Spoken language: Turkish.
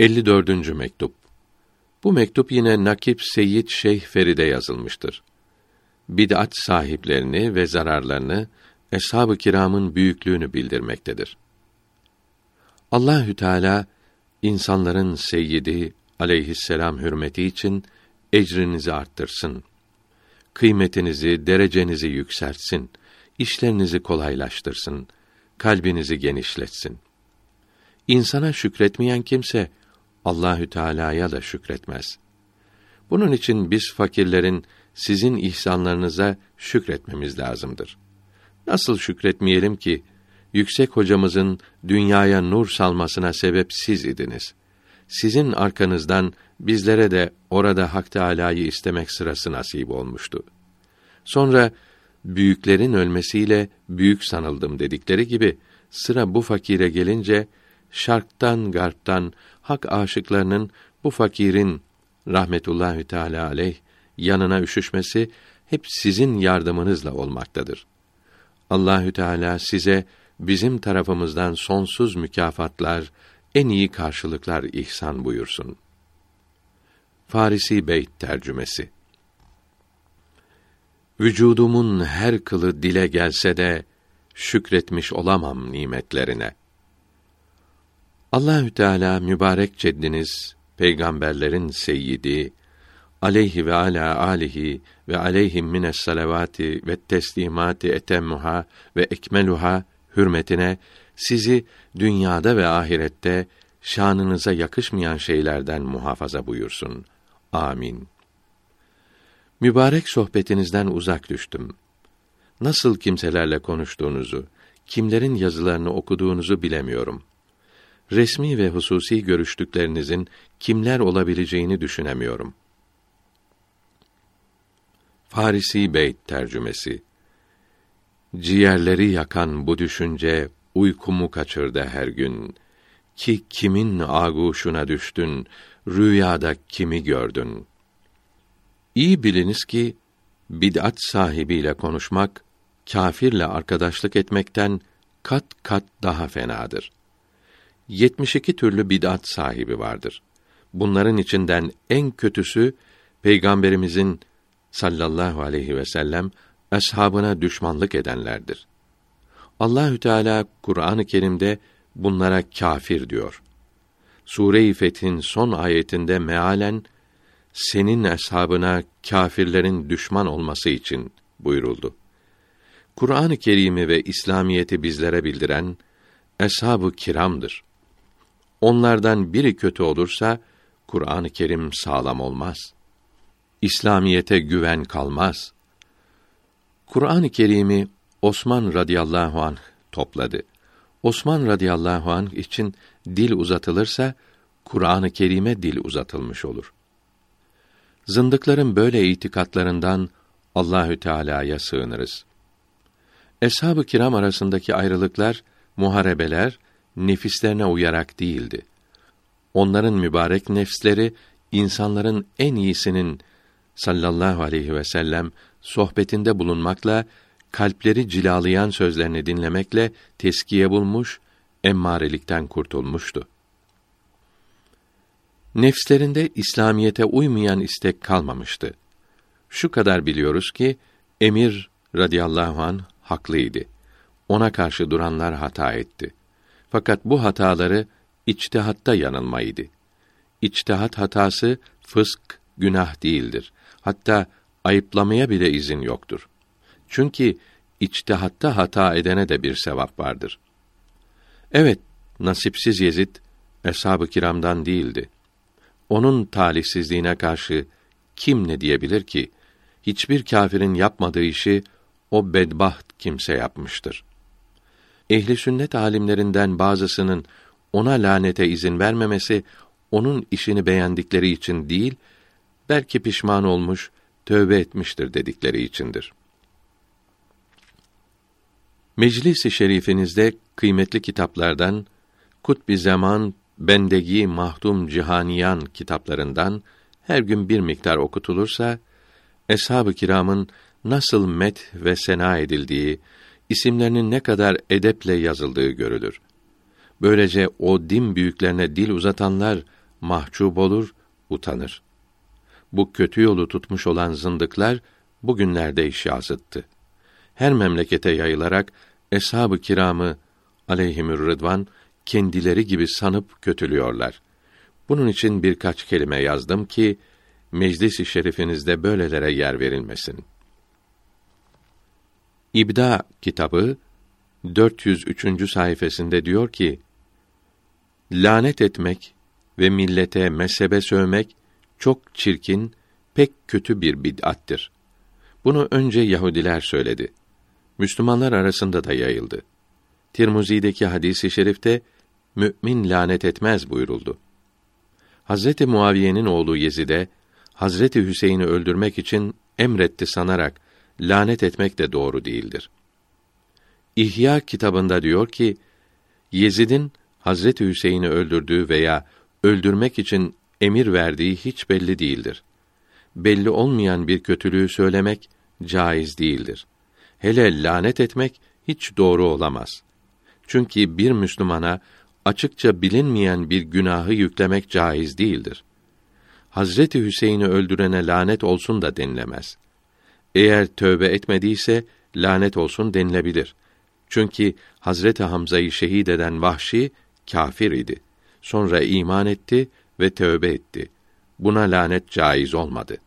54. mektup. Bu mektup yine Nakip Seyyid Şeyh Feride yazılmıştır. Bid'at sahiplerini ve zararlarını eshab-ı kiramın büyüklüğünü bildirmektedir. Allahü Teala insanların seyyidi aleyhisselam hürmeti için ecrinizi arttırsın. Kıymetinizi, derecenizi yükseltsin. işlerinizi kolaylaştırsın. Kalbinizi genişletsin. İnsana şükretmeyen kimse Allahü Teala'ya da şükretmez. Bunun için biz fakirlerin sizin ihsanlarınıza şükretmemiz lazımdır. Nasıl şükretmeyelim ki yüksek hocamızın dünyaya nur salmasına sebep siz idiniz. Sizin arkanızdan bizlere de orada Hak Teâlâ'yı istemek sırası nasip olmuştu. Sonra büyüklerin ölmesiyle büyük sanıldım dedikleri gibi sıra bu fakire gelince şarktan garptan hak aşıklarının bu fakirin rahmetullahi teala aleyh yanına üşüşmesi hep sizin yardımınızla olmaktadır. Allahü Teala size bizim tarafımızdan sonsuz mükafatlar, en iyi karşılıklar ihsan buyursun. Farisi Beyt tercümesi Vücudumun her kılı dile gelse de şükretmiş olamam nimetlerine. Allahü Teala mübarek ceddiniz peygamberlerin seyyidi aleyhi ve ala alihi ve aleyhim mines salavati ve teslimati etemmuha ve ekmeluha hürmetine sizi dünyada ve ahirette şanınıza yakışmayan şeylerden muhafaza buyursun. Amin. Mübarek sohbetinizden uzak düştüm. Nasıl kimselerle konuştuğunuzu, kimlerin yazılarını okuduğunuzu bilemiyorum. Resmi ve hususi görüştüklerinizin kimler olabileceğini düşünemiyorum. Farisi Beyt tercümesi Ciğerleri yakan bu düşünce uykumu kaçırdı her gün. Ki kimin aguşuna düştün, rüyada kimi gördün? İyi biliniz ki bid'at sahibiyle konuşmak kâfirle arkadaşlık etmekten kat kat daha fenadır. 72 türlü bid'at sahibi vardır. Bunların içinden en kötüsü peygamberimizin sallallahu aleyhi ve sellem eshabına düşmanlık edenlerdir. Allahü Teala Kur'an-ı Kerim'de bunlara kafir diyor. Sure-i Fetih'in son ayetinde mealen senin eshabına kâfirlerin düşman olması için buyuruldu. Kur'an-ı Kerim'i ve İslamiyeti bizlere bildiren eshab-ı kiramdır. Onlardan biri kötü olursa Kur'an-ı Kerim sağlam olmaz. İslamiyete güven kalmaz. Kur'an-ı Kerim'i Osman radıyallahu anh topladı. Osman radıyallahu anh için dil uzatılırsa Kur'an-ı Kerim'e dil uzatılmış olur. Zındıkların böyle itikatlarından Allahü Teala'ya sığınırız. Eshab-ı kiram arasındaki ayrılıklar, muharebeler nefislerine uyarak değildi. Onların mübarek nefsleri insanların en iyisinin sallallahu aleyhi ve sellem sohbetinde bulunmakla kalpleri cilalayan sözlerini dinlemekle teskiye bulmuş, emmarelikten kurtulmuştu. Nefslerinde İslamiyete uymayan istek kalmamıştı. Şu kadar biliyoruz ki Emir radıyallahu an haklıydı. Ona karşı duranlar hata etti. Fakat bu hataları içtihatta yanılmaydı. İçtihat hatası fısk, günah değildir. Hatta ayıplamaya bile izin yoktur. Çünkü içtihatta hata edene de bir sevap vardır. Evet, nasipsiz Yezid eshab-ı kiramdan değildi. Onun talihsizliğine karşı kim ne diyebilir ki? Hiçbir kâfirin yapmadığı işi o bedbaht kimse yapmıştır. Ehli sünnet alimlerinden bazısının ona lanete izin vermemesi onun işini beğendikleri için değil, belki pişman olmuş, tövbe etmiştir dedikleri içindir. Meclis-i şerifinizde kıymetli kitaplardan Kutbi Zaman Bendegi Mahdum Cihaniyan kitaplarından her gün bir miktar okutulursa eshab-ı kiramın nasıl met ve sena edildiği, isimlerinin ne kadar edeple yazıldığı görülür. Böylece o din büyüklerine dil uzatanlar mahcup olur, utanır. Bu kötü yolu tutmuş olan zındıklar bugünlerde iş yazıttı. Her memlekete yayılarak eshab-ı kiramı aleyhimür rıdvan kendileri gibi sanıp kötülüyorlar. Bunun için birkaç kelime yazdım ki meclis-i şerifinizde böylelere yer verilmesin. İbda kitabı 403. sayfasında diyor ki: Lanet etmek ve millete mezhebe sövmek çok çirkin, pek kötü bir bid'attir. Bunu önce Yahudiler söyledi. Müslümanlar arasında da yayıldı. Tirmizi'deki hadisi şerifte mümin lanet etmez buyuruldu. Hazreti Muaviye'nin oğlu Yezid'e Hazreti Hüseyin'i öldürmek için emretti sanarak lanet etmek de doğru değildir. İhya kitabında diyor ki Yezid'in Hazreti Hüseyin'i öldürdüğü veya öldürmek için emir verdiği hiç belli değildir. Belli olmayan bir kötülüğü söylemek caiz değildir. Hele lanet etmek hiç doğru olamaz. Çünkü bir Müslümana açıkça bilinmeyen bir günahı yüklemek caiz değildir. Hazreti Hüseyin'i öldürene lanet olsun da denilemez. Eğer tövbe etmediyse lanet olsun denilebilir. Çünkü Hazreti Hamza'yı şehit eden Vahşi kafir idi. Sonra iman etti ve tövbe etti. Buna lanet caiz olmadı.